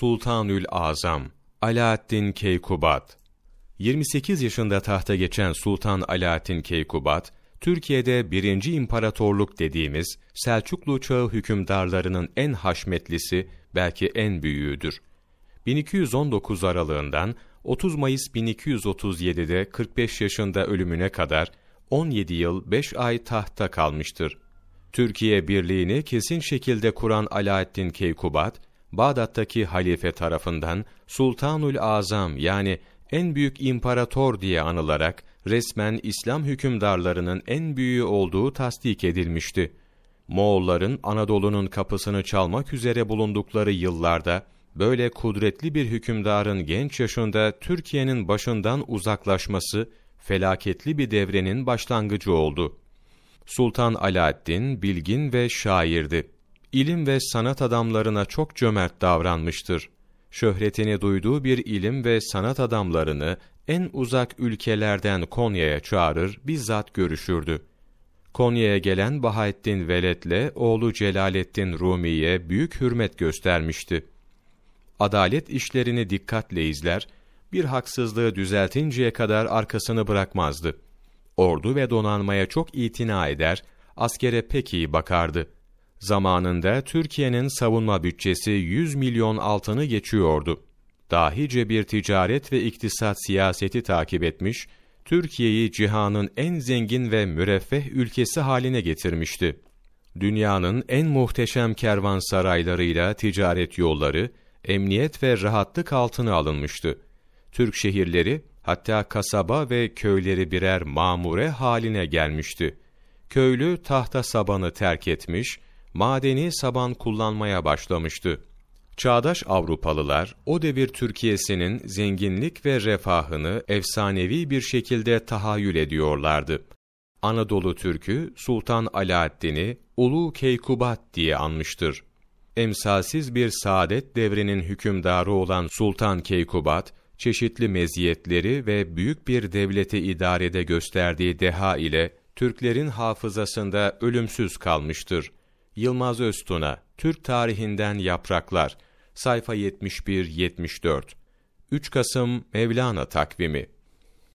Sultanül Azam Alaaddin Keykubat 28 yaşında tahta geçen Sultan Alaaddin Keykubat, Türkiye'de birinci imparatorluk dediğimiz Selçuklu çağı hükümdarlarının en haşmetlisi, belki en büyüğüdür. 1219 aralığından 30 Mayıs 1237'de 45 yaşında ölümüne kadar 17 yıl 5 ay tahta kalmıştır. Türkiye birliğini kesin şekilde kuran Alaaddin Keykubat, Bağdat'taki halife tarafından Sultanul Azam yani en büyük imparator diye anılarak resmen İslam hükümdarlarının en büyüğü olduğu tasdik edilmişti. Moğolların Anadolu'nun kapısını çalmak üzere bulundukları yıllarda böyle kudretli bir hükümdarın genç yaşında Türkiye'nin başından uzaklaşması felaketli bir devrenin başlangıcı oldu. Sultan Alaaddin bilgin ve şairdi. İlim ve sanat adamlarına çok cömert davranmıştır. Şöhretini duyduğu bir ilim ve sanat adamlarını en uzak ülkelerden Konya'ya çağırır, bizzat görüşürdü. Konya'ya gelen Bahaettin Veled'le oğlu Celaleddin Rumi'ye büyük hürmet göstermişti. Adalet işlerini dikkatle izler, bir haksızlığı düzeltinceye kadar arkasını bırakmazdı. Ordu ve donanmaya çok itina eder, askere pek iyi bakardı. Zamanında Türkiye'nin savunma bütçesi 100 milyon altını geçiyordu. Dahice bir ticaret ve iktisat siyaseti takip etmiş, Türkiye'yi cihanın en zengin ve müreffeh ülkesi haline getirmişti. Dünyanın en muhteşem kervansaraylarıyla ticaret yolları, emniyet ve rahatlık altına alınmıştı. Türk şehirleri, hatta kasaba ve köyleri birer mamure haline gelmişti. Köylü tahta sabanı terk etmiş, madeni saban kullanmaya başlamıştı. Çağdaş Avrupalılar o devir Türkiye'sinin zenginlik ve refahını efsanevi bir şekilde tahayyül ediyorlardı. Anadolu Türk'ü Sultan Alaaddin'i Ulu Keykubat diye anmıştır. Emsalsiz bir saadet devrinin hükümdarı olan Sultan Keykubat, çeşitli meziyetleri ve büyük bir devleti idarede gösterdiği deha ile Türklerin hafızasında ölümsüz kalmıştır. Yılmaz Öztuna, Türk Tarihinden Yapraklar, sayfa 71-74 3 Kasım Mevlana takvimi